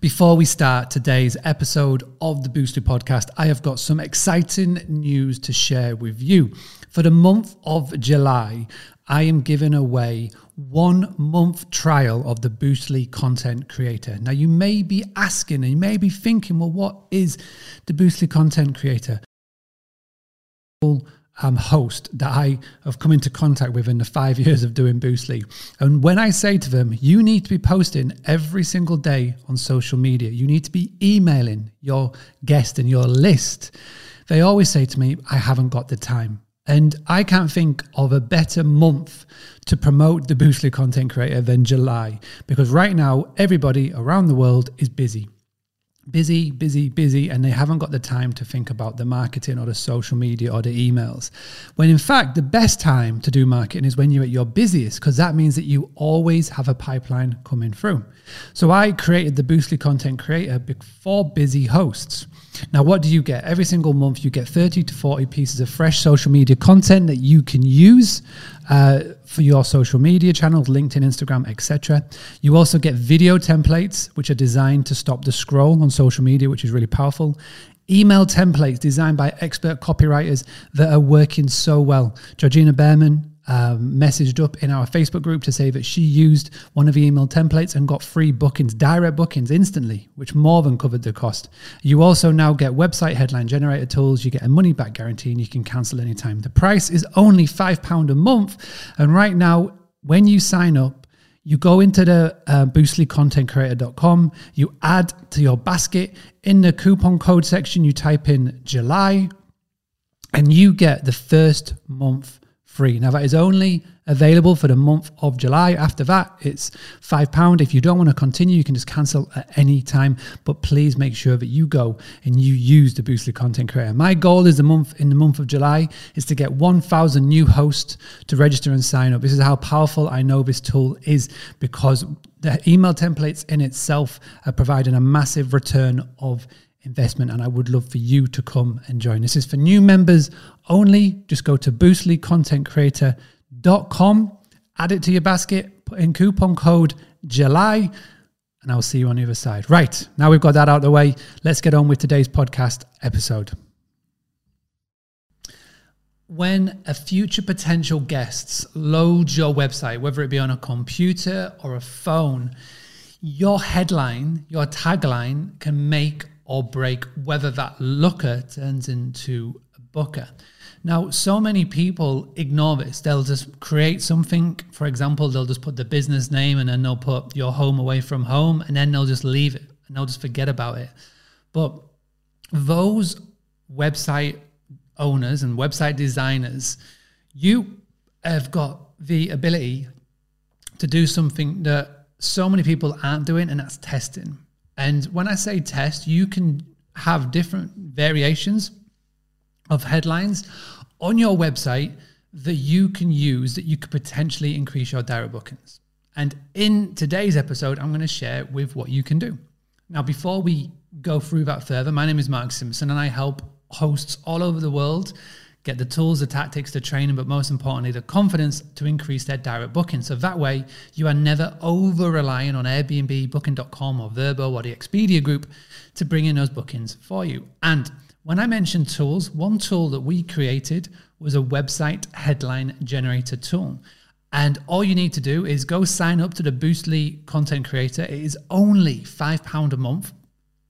Before we start today's episode of the Boostly podcast, I have got some exciting news to share with you. For the month of July, I am giving away one month trial of the Boostly content creator. Now, you may be asking and you may be thinking, well, what is the Boostly content creator? Um, host that I have come into contact with in the five years of doing Boostly. And when I say to them, you need to be posting every single day on social media, you need to be emailing your guest and your list, they always say to me, I haven't got the time. And I can't think of a better month to promote the Boostly content creator than July, because right now, everybody around the world is busy busy, busy, busy, and they haven't got the time to think about the marketing or the social media or the emails. When in fact, the best time to do marketing is when you're at your busiest, because that means that you always have a pipeline coming through. So I created the Boostly Content Creator for busy hosts. Now, what do you get? Every single month, you get 30 to 40 pieces of fresh social media content that you can use uh, for your social media channels, LinkedIn, Instagram, etc. You also get video templates, which are designed to stop the scroll on social media, which is really powerful email templates designed by expert copywriters that are working so well. Georgina Behrman um, messaged up in our Facebook group to say that she used one of the email templates and got free bookings, direct bookings instantly, which more than covered the cost. You also now get website headline generator tools, you get a money back guarantee, and you can cancel anytime. The price is only £5 a month. And right now, when you sign up, you go into the uh, boostlycontentcreator.com, you add to your basket. In the coupon code section, you type in July, and you get the first month free. Now, that is only available for the month of July. After that, it's £5. If you don't want to continue, you can just cancel at any time. But please make sure that you go and you use the Boostly Content Creator. My goal is the month in the month of July is to get 1,000 new hosts to register and sign up. This is how powerful I know this tool is because the email templates in itself are providing a massive return of investment and I would love for you to come and join. This is for new members only. Just go to boostlycontentcreator.com, add it to your basket, put in coupon code July, and I'll see you on the other side. Right, now we've got that out of the way. Let's get on with today's podcast episode. When a future potential guests loads your website, whether it be on a computer or a phone, your headline, your tagline can make or break whether that looker turns into booker. Now, so many people ignore this. They'll just create something. For example, they'll just put the business name and then they'll put your home away from home and then they'll just leave it and they'll just forget about it. But those website owners and website designers, you have got the ability to do something that so many people aren't doing, and that's testing. And when I say test, you can have different variations of headlines on your website that you can use that you could potentially increase your direct bookings. And in today's episode, I'm going to share with what you can do. Now, before we go through that further, my name is Mark Simpson and I help hosts all over the world get the tools, the tactics, the training, but most importantly, the confidence to increase their direct booking. So that way, you are never over relying on Airbnb, Booking.com, or Vrbo or the Expedia group to bring in those bookings for you. And when I mentioned tools, one tool that we created was a website headline generator tool. And all you need to do is go sign up to the Boostly content creator. It is only £5 a month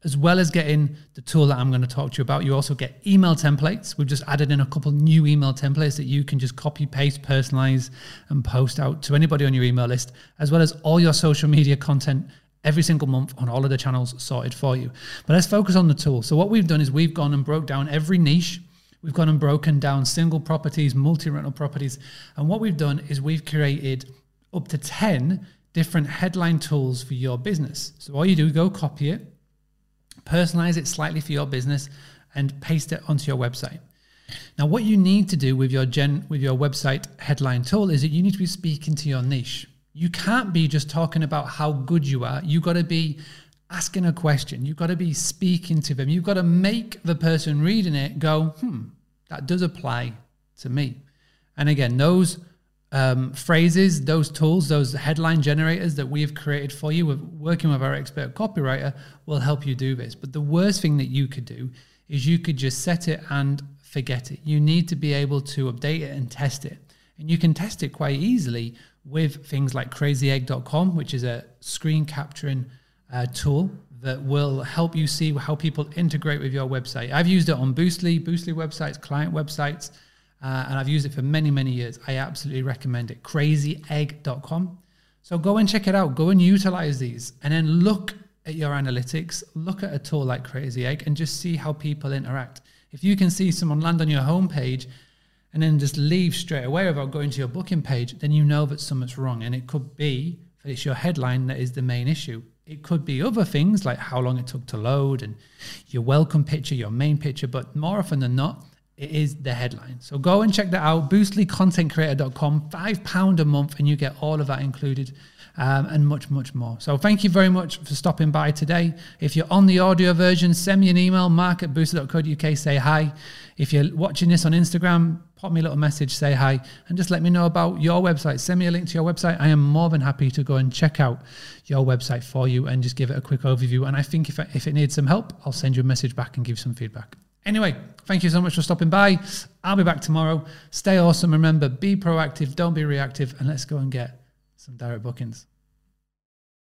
as well as getting the tool that I'm going to talk to you about, you also get email templates. We've just added in a couple new email templates that you can just copy, paste, personalize, and post out to anybody on your email list, as well as all your social media content every single month on all of the channels sorted for you. But let's focus on the tool. So, what we've done is we've gone and broke down every niche. We've gone and broken down single properties, multi rental properties. And what we've done is we've created up to 10 different headline tools for your business. So, all you do, go copy it personalize it slightly for your business, and paste it onto your website. Now, what you need to do with your gen with your website headline tool is that you need to be speaking to your niche. You can't be just talking about how good you are. You've got to be asking a question. You've got to be speaking to them. You've got to make the person reading it go, hmm, that does apply to me. And again, those um, phrases, those tools, those headline generators that we have created for you, with working with our expert copywriter, will help you do this. But the worst thing that you could do is you could just set it and forget it. You need to be able to update it and test it. And you can test it quite easily with things like crazyegg.com, which is a screen capturing uh, tool that will help you see how people integrate with your website. I've used it on Boostly, Boostly websites, client websites, uh, and I've used it for many, many years. I absolutely recommend it. Crazyegg.com. So go and check it out. Go and utilize these, and then look at your analytics. Look at a tool like Crazy Egg, and just see how people interact. If you can see someone land on your homepage and then just leave straight away without going to your booking page, then you know that something's wrong. And it could be that it's your headline that is the main issue. It could be other things like how long it took to load and your welcome picture, your main picture, but more often than not, it is the headline. So go and check that out. Boostlycontentcreator.com, £5 a month, and you get all of that included um, and much, much more. So thank you very much for stopping by today. If you're on the audio version, send me an email, mark at boostly.co.uk, say hi. If you're watching this on Instagram, pop me a little message, say hi, and just let me know about your website. Send me a link to your website. I am more than happy to go and check out your website for you and just give it a quick overview. And I think if, if it needs some help, I'll send you a message back and give some feedback. Anyway, thank you so much for stopping by. I'll be back tomorrow. Stay awesome. Remember, be proactive, don't be reactive, and let's go and get some direct bookings.